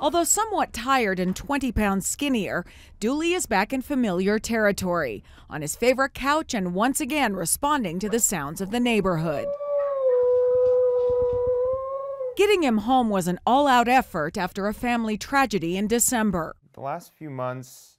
Although somewhat tired and 20 pounds skinnier, Dooley is back in familiar territory, on his favorite couch and once again responding to the sounds of the neighborhood. Getting him home was an all out effort after a family tragedy in December. The last few months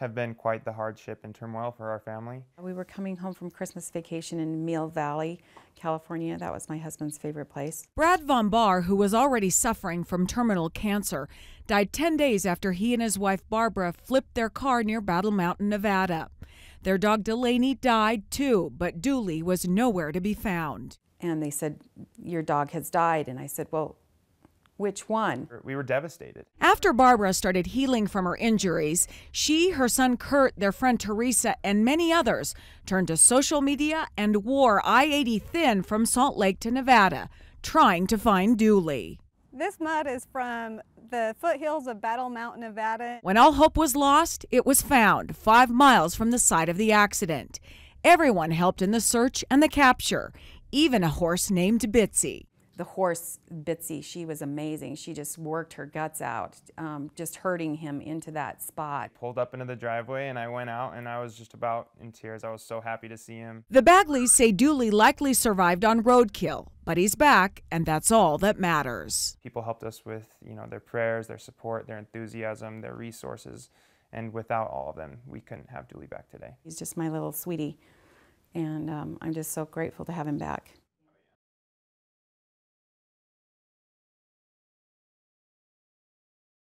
have been quite the hardship and turmoil for our family. We were coming home from Christmas vacation in Mill Valley, California. That was my husband's favorite place. Brad Von Bar, who was already suffering from terminal cancer, died 10 days after he and his wife Barbara flipped their car near Battle Mountain, Nevada. Their dog Delaney died too, but Dooley was nowhere to be found. And they said, Your dog has died. And I said, Well, which one? We were devastated. After Barbara started healing from her injuries, she, her son Kurt, their friend Teresa, and many others turned to social media and wore I 80 thin from Salt Lake to Nevada, trying to find Dooley. This mud is from the foothills of Battle Mountain, Nevada. When all hope was lost, it was found five miles from the site of the accident. Everyone helped in the search and the capture, even a horse named Bitsy the horse Bitsy, she was amazing. She just worked her guts out, um, just herding him into that spot. Pulled up into the driveway and I went out and I was just about in tears. I was so happy to see him. The Bagleys say Dooley likely survived on roadkill, but he's back and that's all that matters. People helped us with, you know, their prayers, their support, their enthusiasm, their resources, and without all of them, we couldn't have Dooley back today. He's just my little sweetie, and um, I'm just so grateful to have him back.